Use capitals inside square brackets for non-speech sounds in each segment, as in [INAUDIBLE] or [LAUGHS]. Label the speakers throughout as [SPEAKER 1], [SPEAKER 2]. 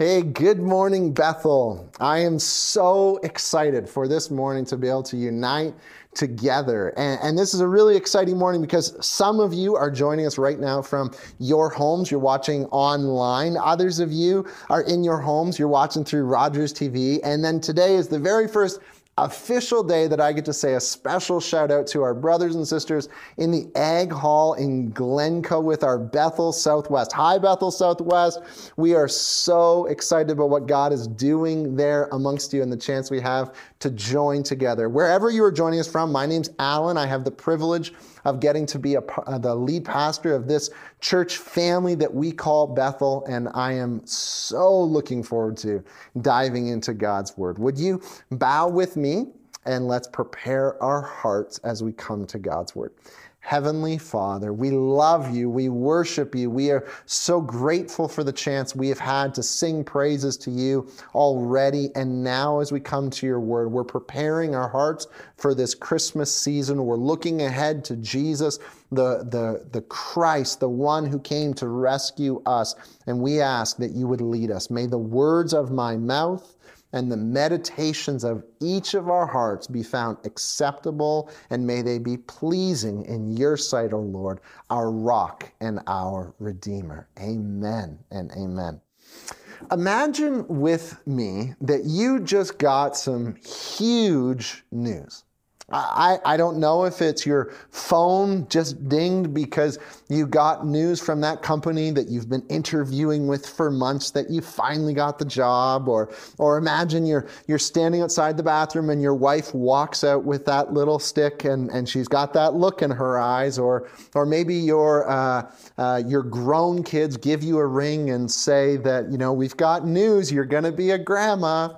[SPEAKER 1] Hey, good morning, Bethel. I am so excited for this morning to be able to unite together. And, and, this is a really exciting morning because some of you are joining us right now from your homes. You're watching online. Others of you are in your homes. You're watching through Rogers TV. And then today is the very first official day that I get to say a special shout out to our brothers and sisters in the Ag Hall in Glencoe with our Bethel Southwest. Hi, Bethel Southwest. We are so excited about what God is doing there amongst you and the chance we have to join together. Wherever you are joining us from, my name's Alan. I have the privilege of getting to be a, uh, the lead pastor of this church family that we call Bethel, and I am so looking forward to diving into God's Word. Would you bow with me and let's prepare our hearts as we come to God's Word? Heavenly Father, we love you. We worship you. We are so grateful for the chance we have had to sing praises to you already. And now, as we come to your word, we're preparing our hearts for this Christmas season. We're looking ahead to Jesus, the, the, the Christ, the one who came to rescue us. And we ask that you would lead us. May the words of my mouth and the meditations of each of our hearts be found acceptable, and may they be pleasing in your sight, O Lord, our rock and our Redeemer. Amen and amen. Imagine with me that you just got some huge news. I, I don't know if it's your phone just dinged because you got news from that company that you've been interviewing with for months that you finally got the job, or or imagine you're you're standing outside the bathroom and your wife walks out with that little stick and, and she's got that look in her eyes, or or maybe your uh, uh, your grown kids give you a ring and say that you know we've got news, you're going to be a grandma.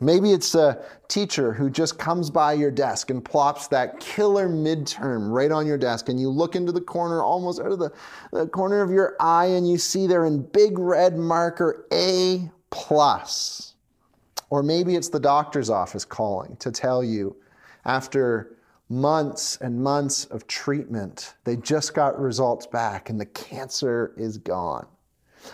[SPEAKER 1] Maybe it's a teacher who just comes by your desk and plops that killer midterm right on your desk, and you look into the corner, almost out of the, the corner of your eye, and you see there in big red marker A plus. Or maybe it's the doctor's office calling to tell you after months and months of treatment, they just got results back and the cancer is gone.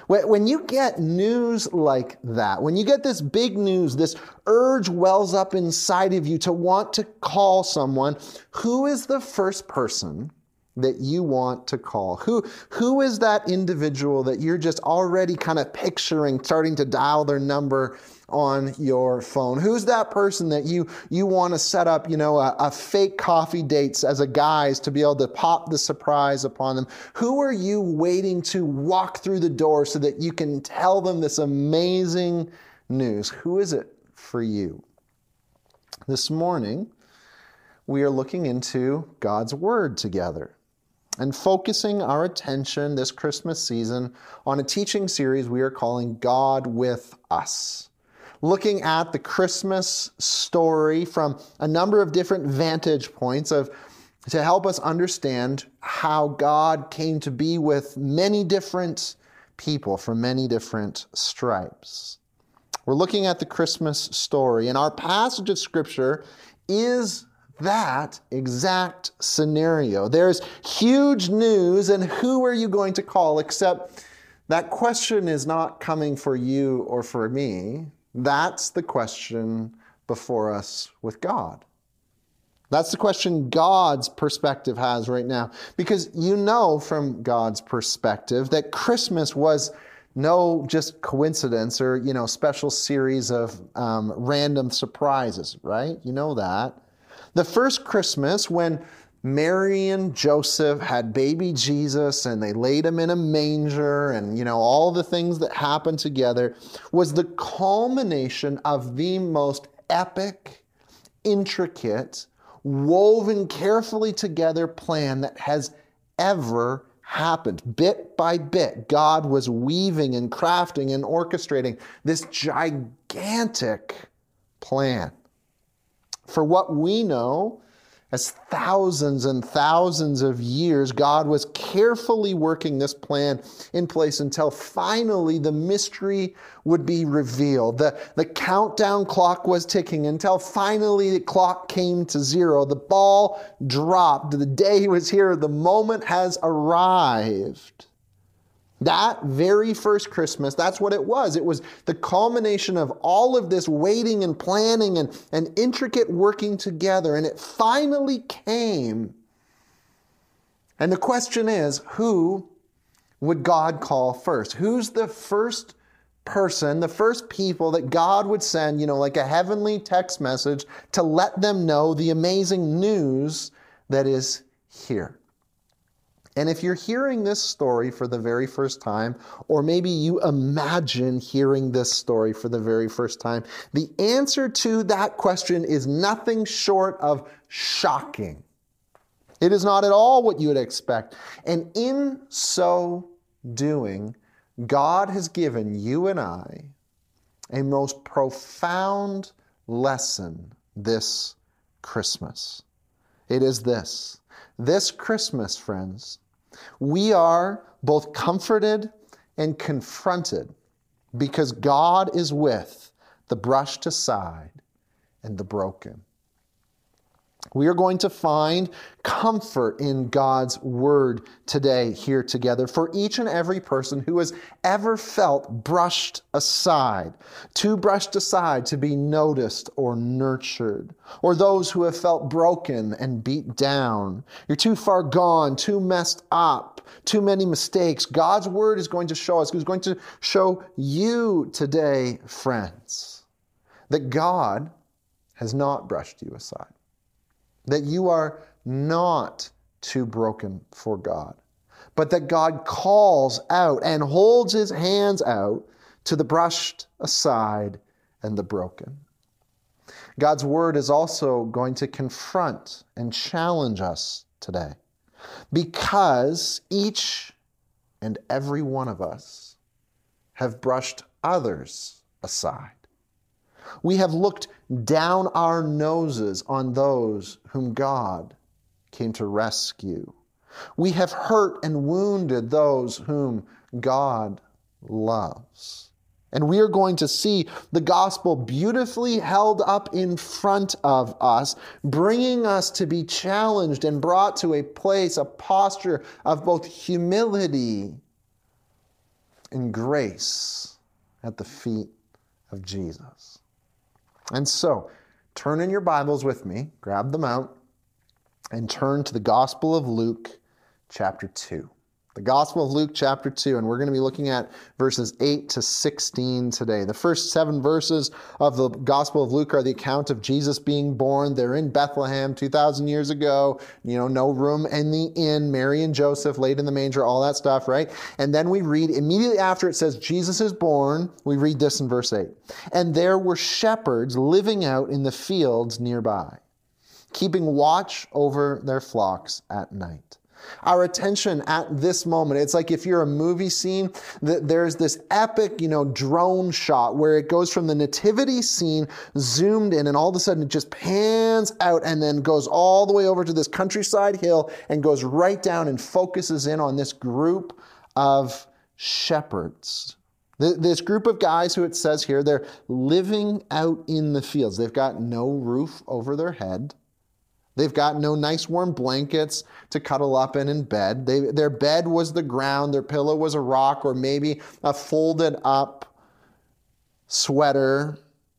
[SPEAKER 1] When you get news like that, when you get this big news, this urge wells up inside of you to want to call someone, who is the first person that you want to call? Who, who is that individual that you're just already kind of picturing starting to dial their number on your phone? Who's that person that you, you want to set up, you know, a, a fake coffee dates as a guise to be able to pop the surprise upon them? Who are you waiting to walk through the door so that you can tell them this amazing news? Who is it for you? This morning, we are looking into God's Word together and focusing our attention this Christmas season on a teaching series we are calling God with Us looking at the Christmas story from a number of different vantage points of to help us understand how God came to be with many different people from many different stripes. We're looking at the Christmas story, and our passage of Scripture is that exact scenario. There's huge news, and who are you going to call? Except that question is not coming for you or for me. That's the question before us with God. That's the question God's perspective has right now. Because you know from God's perspective that Christmas was no just coincidence or, you know, special series of um, random surprises, right? You know that. The first Christmas, when Mary and Joseph had baby Jesus and they laid him in a manger and you know all the things that happened together was the culmination of the most epic, intricate, woven carefully together plan that has ever happened. Bit by bit, God was weaving and crafting and orchestrating this gigantic plan. For what we know, as thousands and thousands of years, God was carefully working this plan in place until finally the mystery would be revealed. The, the countdown clock was ticking until finally the clock came to zero. The ball dropped. The day was here. The moment has arrived. That very first Christmas, that's what it was. It was the culmination of all of this waiting and planning and, and intricate working together. And it finally came. And the question is who would God call first? Who's the first person, the first people that God would send, you know, like a heavenly text message to let them know the amazing news that is here? And if you're hearing this story for the very first time, or maybe you imagine hearing this story for the very first time, the answer to that question is nothing short of shocking. It is not at all what you would expect. And in so doing, God has given you and I a most profound lesson this Christmas. It is this this Christmas, friends, we are both comforted and confronted because God is with the brushed aside and the broken. We are going to find comfort in God's word today here together for each and every person who has ever felt brushed aside, too brushed aside to be noticed or nurtured, or those who have felt broken and beat down. You're too far gone, too messed up, too many mistakes. God's word is going to show us, He's going to show you today, friends, that God has not brushed you aside that you are not too broken for God, but that God calls out and holds his hands out to the brushed aside and the broken. God's word is also going to confront and challenge us today because each and every one of us have brushed others aside. We have looked down our noses on those whom God came to rescue. We have hurt and wounded those whom God loves. And we are going to see the gospel beautifully held up in front of us, bringing us to be challenged and brought to a place, a posture of both humility and grace at the feet of Jesus. And so, turn in your Bibles with me, grab them out, and turn to the Gospel of Luke, chapter 2 the Gospel of Luke, chapter 2, and we're going to be looking at verses 8 to 16 today. The first seven verses of the Gospel of Luke are the account of Jesus being born. They're in Bethlehem 2,000 years ago. You know, no room in the inn, Mary and Joseph laid in the manger, all that stuff, right? And then we read immediately after it says Jesus is born, we read this in verse 8. And there were shepherds living out in the fields nearby, keeping watch over their flocks at night our attention at this moment. It's like if you're a movie scene, that there's this epic, you know, drone shot where it goes from the nativity scene zoomed in and all of a sudden it just pans out and then goes all the way over to this countryside hill and goes right down and focuses in on this group of shepherds. This group of guys who it says here, they're living out in the fields. They've got no roof over their head. They've got no nice warm blankets to cuddle up in in bed. They, their bed was the ground, their pillow was a rock or maybe a folded up sweater.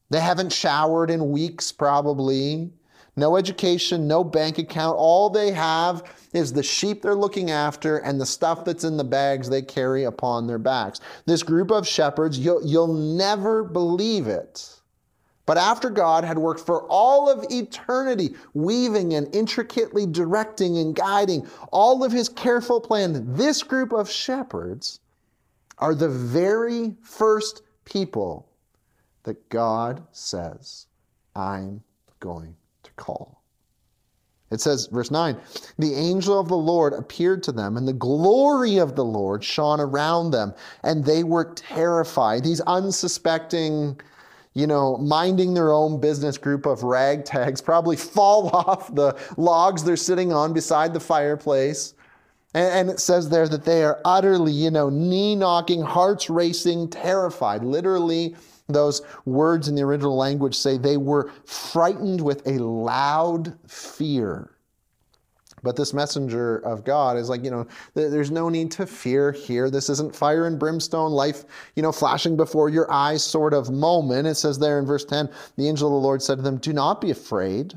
[SPEAKER 1] They haven't showered in weeks, probably. No education, no bank account. All they have is the sheep they're looking after and the stuff that's in the bags they carry upon their backs. This group of shepherds, you'll, you'll never believe it but after God had worked for all of eternity, weaving and intricately directing and guiding all of his careful plan, this group of shepherds are the very first people that God says, I'm going to call. It says, verse 9, the angel of the Lord appeared to them, and the glory of the Lord shone around them, and they were terrified. These unsuspecting, you know, minding their own business group of ragtags probably [LAUGHS] fall off the logs they're sitting on beside the fireplace. And, it says there that they are utterly, you know, knee knocking, hearts racing, terrified. Literally, those words in the original language say they were frightened with a loud fear. But this messenger of God is like, you know, there's no need to fear here. This isn't fire and brimstone, life, you know, flashing before your eyes sort of moment. It says there in verse 10 the angel of the Lord said to them, Do not be afraid.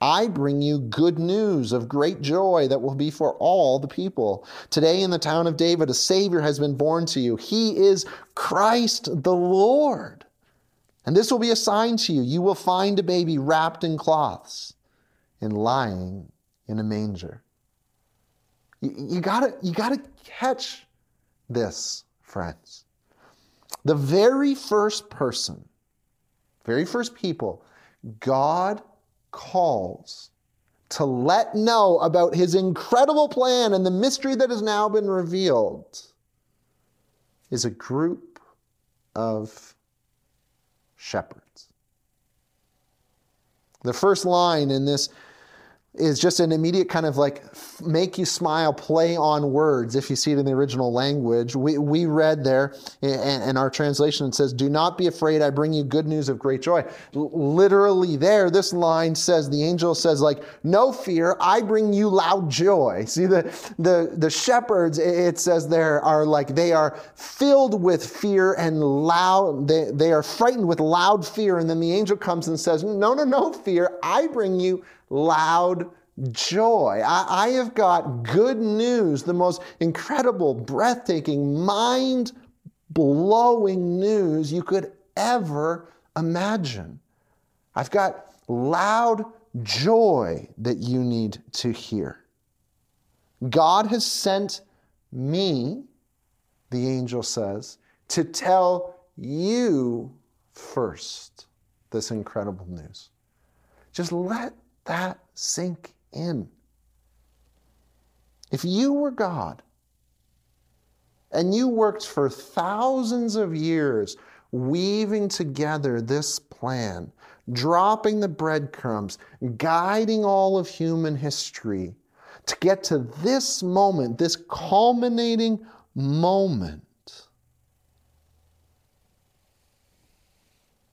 [SPEAKER 1] I bring you good news of great joy that will be for all the people. Today in the town of David, a Savior has been born to you. He is Christ the Lord. And this will be a sign to you. You will find a baby wrapped in cloths and lying in a manger. You, you, gotta, you gotta catch this, friends. The very first person, very first people, God calls to let know about his incredible plan and the mystery that has now been revealed is a group of shepherds. The first line in this is just an immediate kind of like make you smile play on words if you see it in the original language. We, we read there in our translation it says do not be afraid i bring you good news of great joy. Literally there this line says the angel says like no fear i bring you loud joy. [LAUGHS] See the the the shepherds it says there are like they are filled with fear and loud they, they are frightened with loud fear. And then the angel comes and says no no no fear i bring you loud joy. I, I, have got good news, the most incredible, breathtaking, mind blowing news you could ever imagine. I've got loud joy that you need to hear. God has sent me, the angel says, to tell you first this incredible news. Just let that sink in. If you were God and you worked for thousands of years weaving together this plan, dropping the breadcrumbs, guiding all of human history to get to this moment, this culminating moment,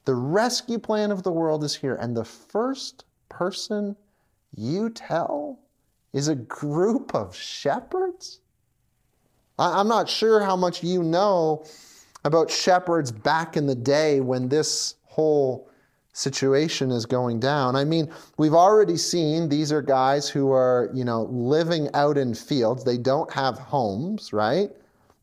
[SPEAKER 1] the rescue plan of the world is here, and the first person you tell is a group of shepherds? I'm not sure how much you know about shepherds back in the day when this whole situation is going down. I mean, we've already seen these are guys who are, you know, living out in fields. They don't have homes, right?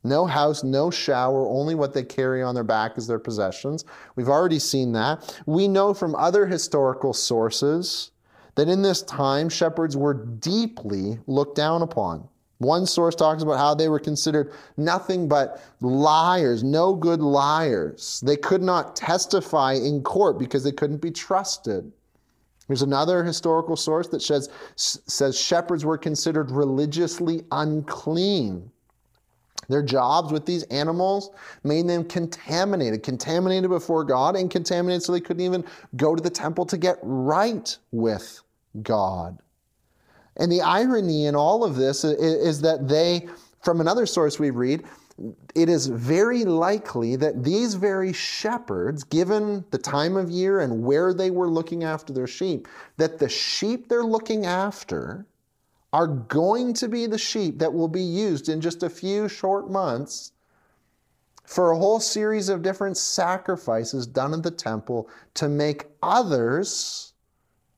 [SPEAKER 1] No house, no shower, only what they carry on their back is their possessions. We've already seen that. We know from other historical sources that in this time, shepherds were deeply looked down upon. One source talks about how they were considered nothing but liars, no good liars. They could not testify in court because they couldn't be trusted. There's another historical source that says, says shepherds were considered religiously unclean. Their jobs with these animals made them contaminated, contaminated before God, and contaminated so they couldn't even go to the temple to get right with God. And the irony in all of this is that they, from another source we read, it is very likely that these very shepherds, given the time of year and where they were looking after their sheep, that the sheep they're looking after are going to be the sheep that will be used in just a few short months for a whole series of different sacrifices done in the temple to make others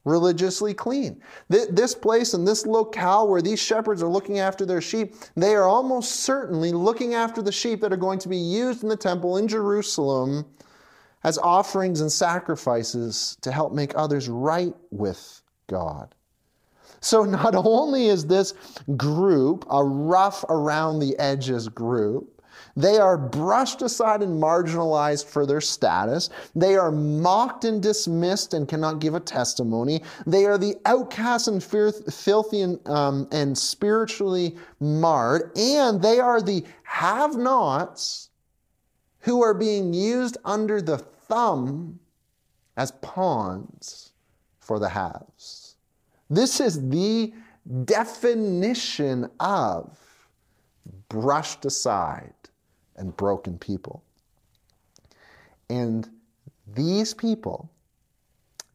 [SPEAKER 1] religiously clean. This place and this locale where these shepherds are looking after their sheep, they are almost certainly looking after the sheep that are going to be used in the temple in Jerusalem as offerings and sacrifices to help make others right with God. So, not [LAUGHS] only is this group a rough around the edges group, they are brushed aside and marginalized for their status. They are mocked and dismissed and cannot give a testimony. They are the outcasts and filthy and, um, and spiritually marred. And they are the have nots who are being used under the thumb as pawns for the haves. This is the definition of brushed aside and broken people. And these people,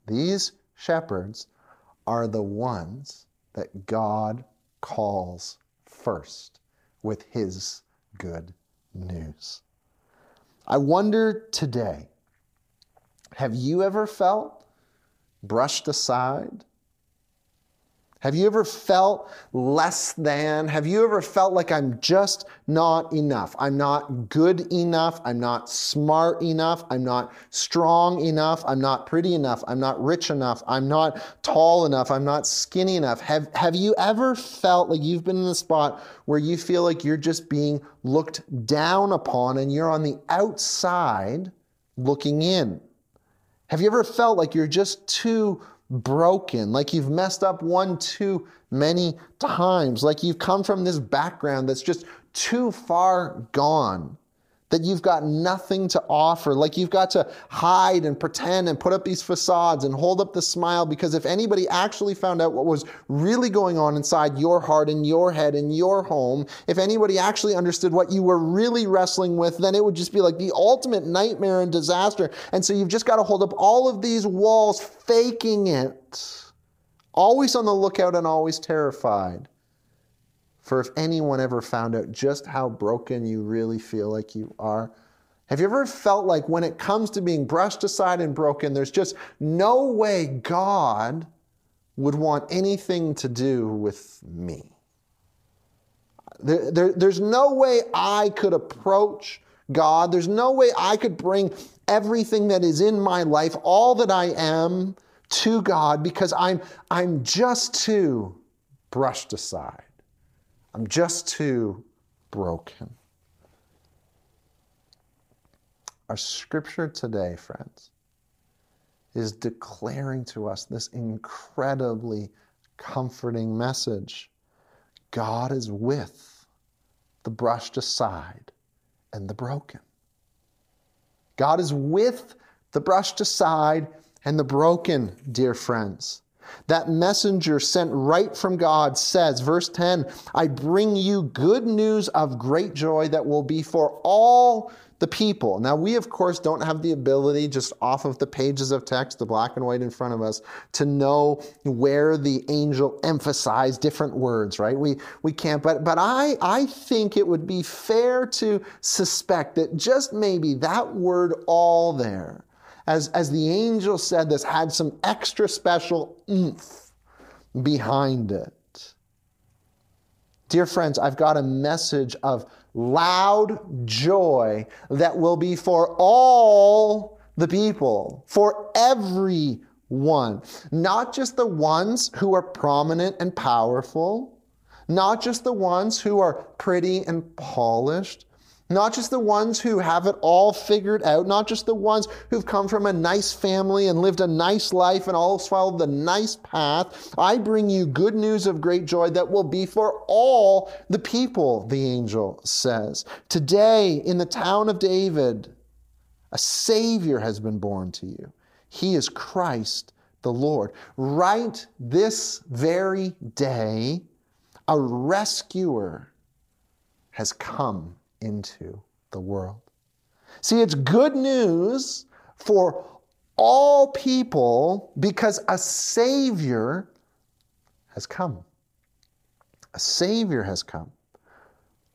[SPEAKER 1] these shepherds, are the ones that God calls first with his good news. I wonder today have you ever felt brushed aside? Have you ever felt less than? Have you ever felt like I'm just not enough? I'm not good enough. I'm not smart enough. I'm not strong enough. I'm not pretty enough. I'm not rich enough. I'm not tall enough. I'm not skinny enough. Have, have you ever felt like you've been in a spot where you feel like you're just being looked down upon and you're on the outside looking in? Have you ever felt like you're just too broken, like you've messed up one too many times, like you've come from this background that's just too far gone? That you've got nothing to offer, like you've got to hide and pretend and put up these facades and hold up the smile because if anybody actually found out what was really going on inside your heart and your head and your home, if anybody actually understood what you were really wrestling with, then it would just be like the ultimate nightmare and disaster. And so you've just got to hold up all of these walls, faking it, always on the lookout and always terrified for if anyone ever found out just how broken you really feel like you are. Have you ever felt like when it comes to being brushed aside and broken, there's just no way God would want anything to do with me? There, there, there's no way I could approach God. There's no way I could bring everything that is in my life, all that I am, to God because I'm, I'm just too brushed aside. I'm just too broken. Our scripture today, friends, is declaring to us this incredibly comforting message. God is with the brushed aside and the broken. God is with the brushed aside and the broken, dear friends. That messenger sent right from God says, verse 10, I bring you good news of great joy that will be for all the people. Now, we of course don't have the ability just off of the pages of text, the black and white in front of us, to know where the angel emphasized different words, right? We, we can't, but, but I, I think it would be fair to suspect that just maybe that word all there as, as the angel said this, had some extra special oomph behind it. Dear friends, I've got a message of loud joy that will be for all the people, for everyone, not just the ones who are prominent and powerful, not just the ones who are pretty and polished, not just the ones who have it all figured out, not just the ones who've come from a nice family and lived a nice life and all followed the nice path. I bring you good news of great joy that will be for all the people, the angel says. Today, in the town of David, a Savior has been born to you. He is Christ the Lord. Right this very day, a rescuer has come into the world. See, it's good news for all people because a Savior has come. A Savior has come.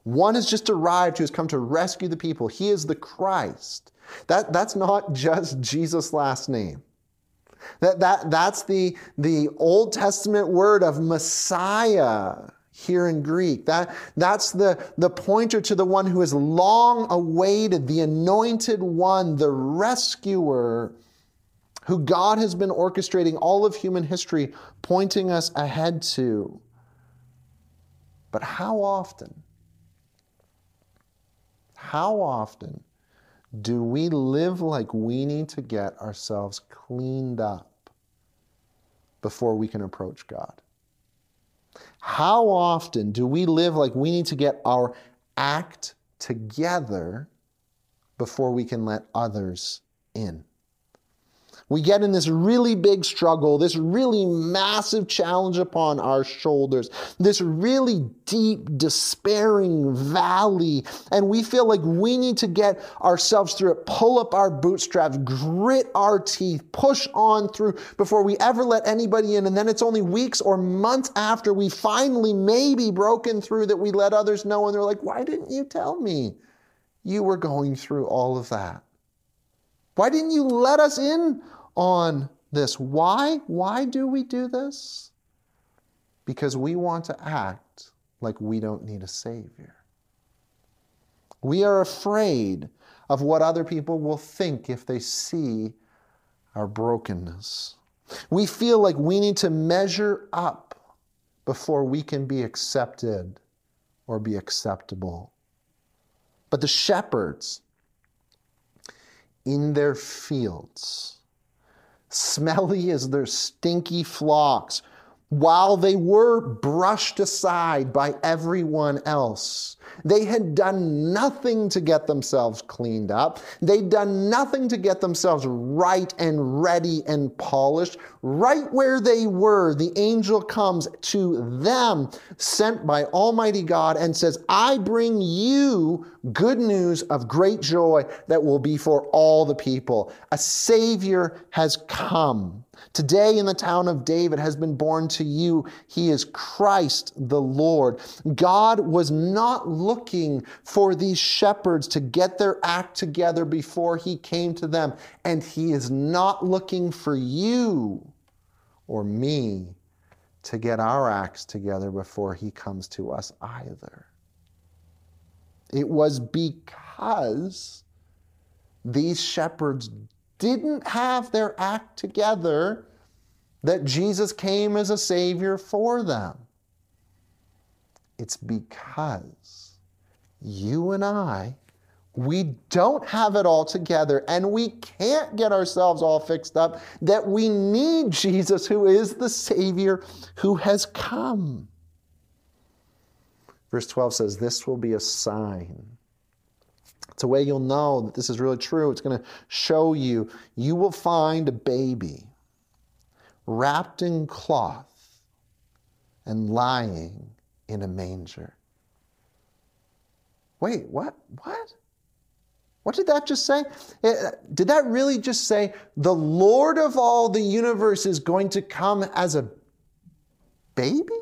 [SPEAKER 1] One has just arrived who has come to rescue the people. He is the Christ. That, that's not just Jesus' last name. That, that, that's the, the Old Testament word of Messiah here in Greek. That, that's the, the pointer to the one who is long awaited, the anointed one, the rescuer, who God has been orchestrating all of human history, pointing us ahead to. But how often, how often do we live like we need to get ourselves cleaned up before we can approach God? How often do we live like we need to get our act together before we can let others in? We get in this really big struggle, this really massive challenge upon our shoulders, this really deep, despairing valley, and we feel like we need to get ourselves through it, pull up our bootstraps, grit our teeth, push on through before we ever let anybody in. And then it's only weeks or months after we finally maybe broken through that we let others know, and they're like, Why didn't you tell me you were going through all of that? Why didn't you let us in on this. Why? Why do we do this? Because we want to act like we don't need a Savior. We are afraid of what other people will think if they see our brokenness. We feel like we need to measure up before we can be accepted or be acceptable. But the shepherds in their fields, smelly as their stinky flocks, while they were brushed aside by everyone else. They had done nothing to get themselves cleaned up. They'd done nothing to get themselves right and ready and polished. Right where they were, the angel comes to them, sent by Almighty God, and says, I bring you good news of great joy that will be for all the people. A Savior has come. Today in the town of David has been born to you. He is Christ the Lord. God was not looking for these shepherds to get their act together before he came to them. And he is not looking for you or me to get our acts together before he comes to us either. It was because these shepherds didn't have their act together that Jesus came as a Savior for them. It's because you and I, we don't have it all together and we can't get ourselves all fixed up that we need Jesus, who is the Savior who has come. Verse 12 says, This will be a sign it's a way you'll know that this is really true. It's going to show you. You will find a baby wrapped in cloth and lying in a manger. Wait, what? What? What did that just say? Eh, did that really just say the Lord of all the universe is going to come as a baby?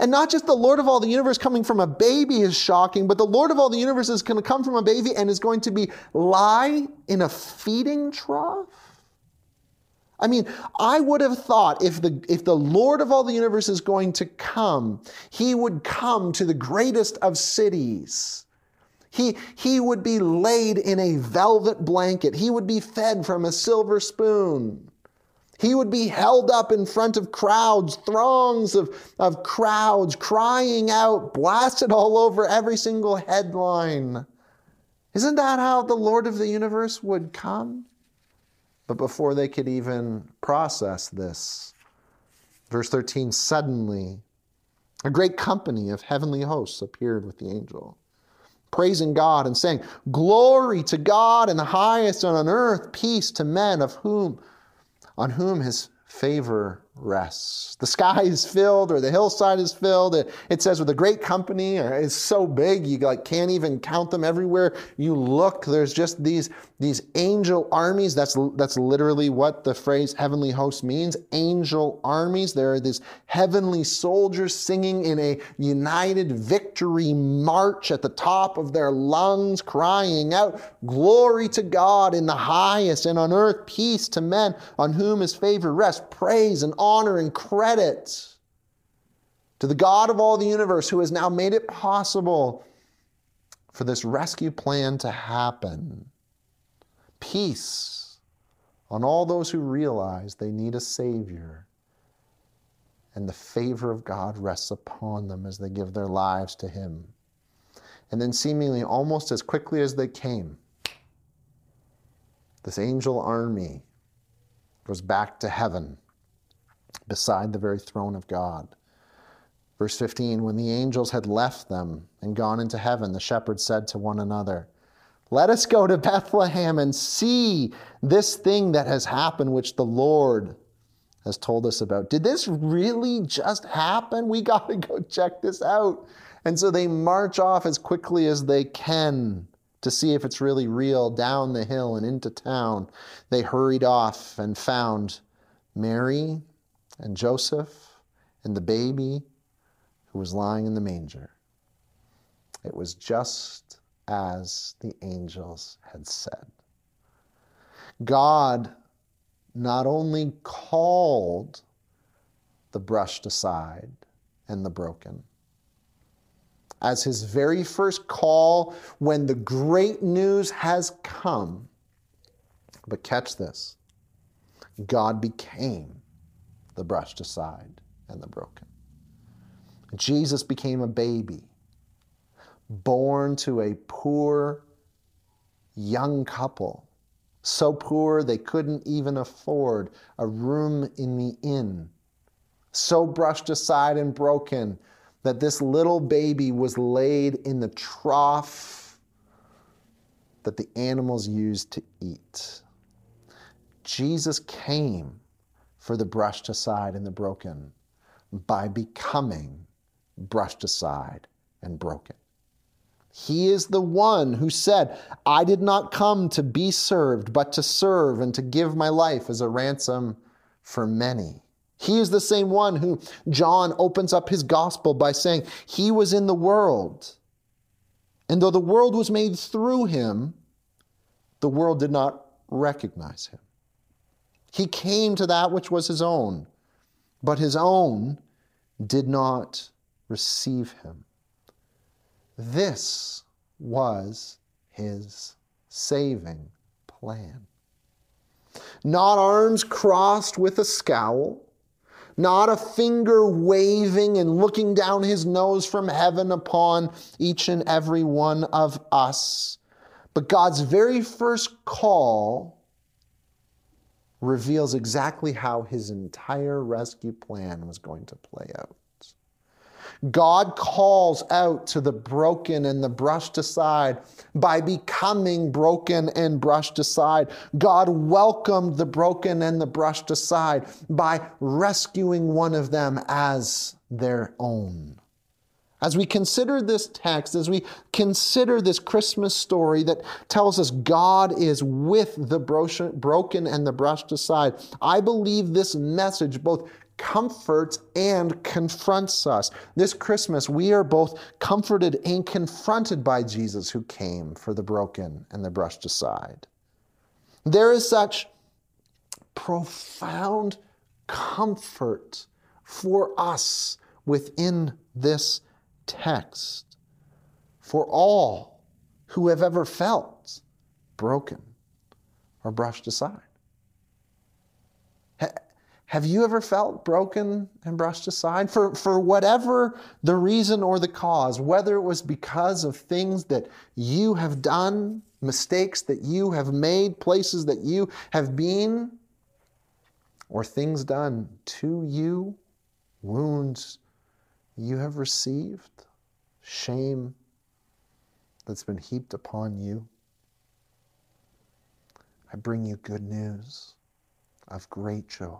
[SPEAKER 1] And not just the Lord of all the universe coming from a baby is shocking, but the Lord of all the universe is going to come from a baby and is going to be lie in a feeding trough. I mean, I would have thought if the, if the Lord of all the universe is going to come, he would come to the greatest of cities. He, he would be laid in a velvet blanket. He would be fed from a silver spoon. He would be held up in front of crowds, throngs of, of crowds, crying out, blasted all over every single headline. Isn't that how the Lord of the universe would come? But before they could even process this, verse 13 suddenly a great company of heavenly hosts appeared with the angel, praising God and saying, Glory to God in the highest, and on earth peace to men of whom on whom his favor rests. The sky is filled or the hillside is filled. It, it says with a great company, uh, it's so big you like can't even count them everywhere you look. There's just these these angel armies. That's that's literally what the phrase heavenly host means. Angel armies. There are these heavenly soldiers singing in a united victory march at the top of their lungs, crying out, "Glory to God in the highest, and on earth peace to men on whom his favor rests." Praise and honor and credit to the God of all the universe who has now made it possible for this rescue plan to happen. Peace on all those who realize they need a Savior. And the favor of God rests upon them as they give their lives to Him. And then, seemingly almost as quickly as they came, this angel army goes back to heaven beside the very throne of God. Verse 15 When the angels had left them and gone into heaven, the shepherds said to one another, Let us go to Bethlehem and see this thing that has happened, which the Lord has told us about. Did this really just happen? We [LAUGHS] got to go check this out. And so they march off as quickly as they can to see if it's really real down the hill and into town. They hurried off and found Mary and Joseph and the baby who was lying in the manger. It was just as the angels had said. God not only called the brushed aside and the broken, as his very first call when the great news has come. But catch this God became the brushed aside and the broken. Jesus became a baby, born to a poor young couple, so poor they couldn't even afford a room in the inn, so brushed aside and broken that this little baby was laid in the trough that the animals used to eat. Jesus came for the brushed aside and the broken by becoming brushed aside and broken. He is the one who said, I did not come to be served, but to serve and to give my life as a ransom for many. He is the same one who John opens up his gospel by saying, He was in the world. And though the world was made through him, the world did not recognize him. He came to that which was his own, but his own did not receive him. This was his saving plan. Not arms crossed with a scowl not a finger waving and looking down his nose from heaven upon each and every one of us. But God's very first call reveals exactly how his entire rescue plan was going to play out. God calls out to the broken and the brushed aside by becoming broken and brushed aside. God welcomed the broken and the brushed aside by rescuing one of them as their own. As we consider this text, as we consider this Christmas story that tells us God is with the broken and the brushed aside, I believe this message both comforts and confronts us. This Christmas, we are both comforted and confronted by Jesus who came for the broken and the brushed aside. There is such profound comfort for us within this text, for all who have ever felt broken or brushed aside. Have you ever felt broken and brushed aside? For, for whatever the reason or the cause, whether it was because of things that you have done, mistakes that you have made, places that you have been, or things done to you, wounds you have received, shame that's been heaped upon you. I bring you good news of great joy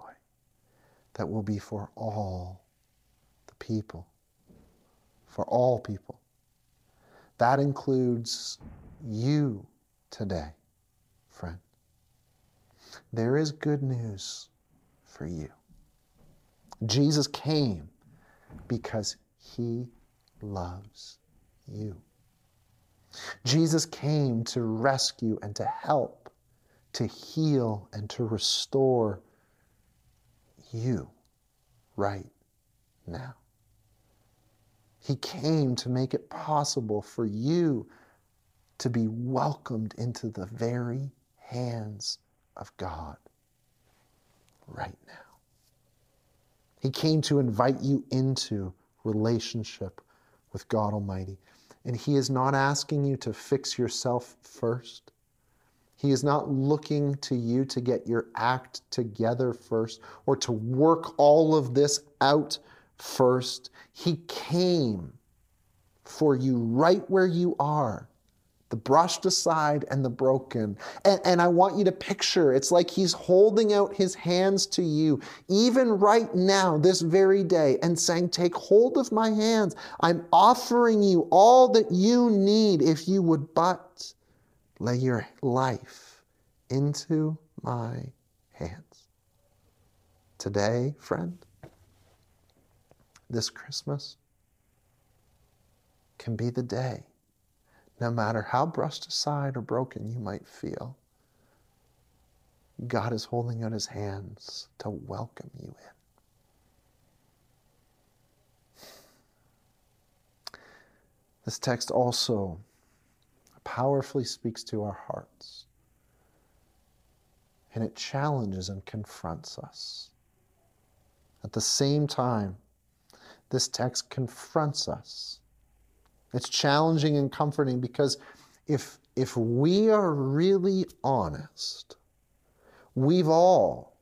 [SPEAKER 1] that will be for all the people, for all people. That includes you today, friend. There is good news for you. Jesus came because he loves you. Jesus came to rescue and to help, to heal and to restore you right now. He came to make it possible for you to be welcomed into the very hands of God right now. He came to invite you into relationship with God Almighty. And He is not asking you to fix yourself first. He is not looking to you to get your act together first or to work all of this out first. He came for you right where you are the brushed aside and the broken. And, and, I want you to picture it's like he's holding out his hands to you, even right now, this very day, and saying, Take hold of my hands. I'm offering you all that you need if you would but lay your life into my hands. Today, friend, this Christmas can be the day no matter how brushed aside or broken you might feel, God is holding out his hands to welcome you in. This text also powerfully speaks to our hearts, and it challenges and confronts us. At the same time, this text confronts us it's challenging and comforting because if, if we are really honest, we've all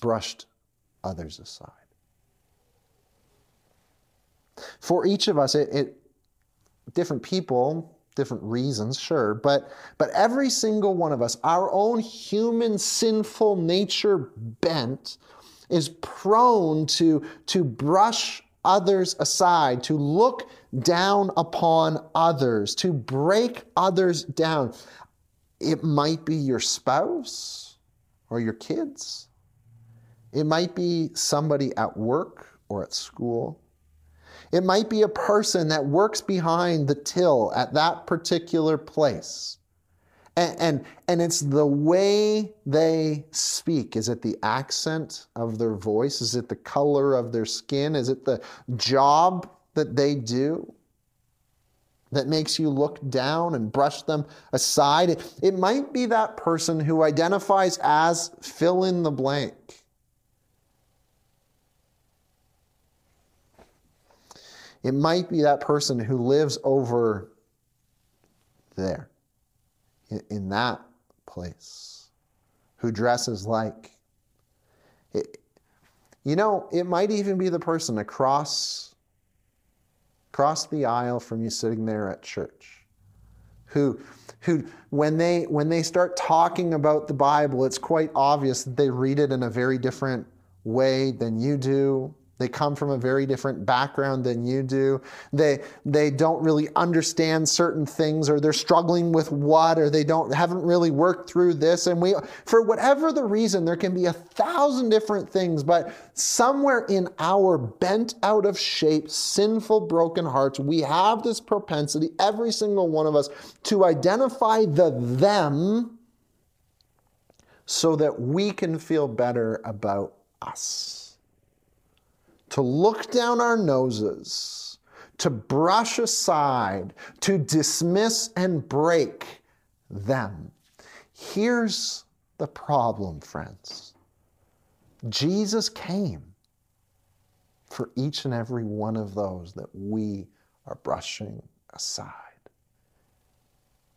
[SPEAKER 1] brushed others aside. For each of us, it, it different people, different reasons, sure, but but every single one of us, our own human sinful nature bent is prone to, to brush others aside, to look down upon others, to break others down. It might be your spouse or your kids. It might be somebody at work or at school. It might be a person that works behind the till at that particular place. And, and, and, it's the way they speak. Is it the accent of their voice? Is it the color of their skin? Is it the job that they do that makes you look down and brush them aside? It, it might be that person who identifies as fill in the blank. It might be that person who lives over there in, that place, who dresses like. It, you know, it might even be the person across, across the aisle from you sitting there at church who who when they when they start talking about the bible it's quite obvious that they read it in a very different way than you do they come from a very different background than you do. They, they don't really understand certain things or they're struggling with what or they don't, haven't really worked through this. And we, for whatever the reason, there can be a thousand different things, but somewhere in our bent out of shape, sinful, broken hearts, we have this propensity, every single one of us, to identify the them so that we can feel better about us to look down our noses, to brush aside, to dismiss and break them. Here's the problem, friends Jesus came for each and every one of those that we are brushing aside.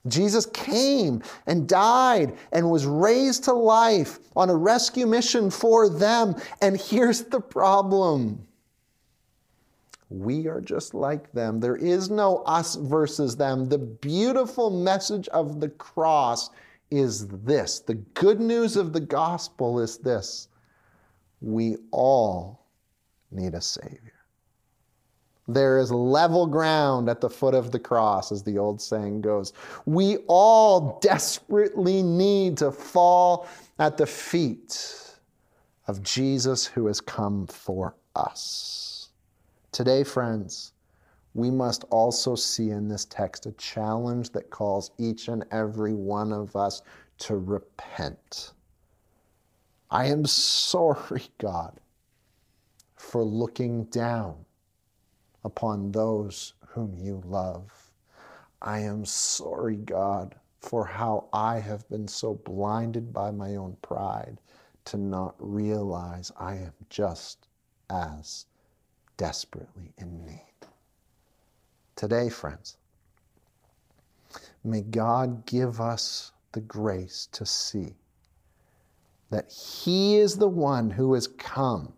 [SPEAKER 1] Jesus came and died and was raised to life on a rescue mission for them. And here's the problem we are just like them. There is no us versus them. The beautiful message of the cross is this the good news of the gospel is this we all need a Savior. There is level ground at the foot of the cross, as the old saying goes. We all desperately need to fall at the feet of Jesus who has come for us. Today, friends, we must also see in this text a challenge that calls each and every one of us to repent. I am sorry, God, for looking down upon those whom you love. I am sorry, God, for how I have been so blinded by my own pride to not realize I am just as desperately in need. Today, friends, may God give us the grace to see that He is the one who has come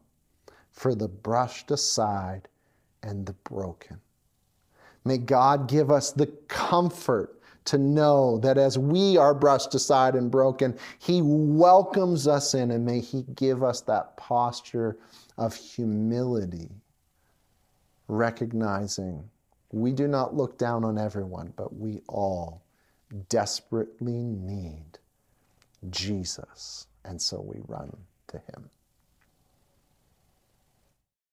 [SPEAKER 1] for the brushed aside and the broken. May God give us the comfort to know that as we are brushed aside and broken, He welcomes us in, and may He give us that posture of humility, recognizing we do not look down on everyone, but we all desperately need Jesus. And so we run to Him.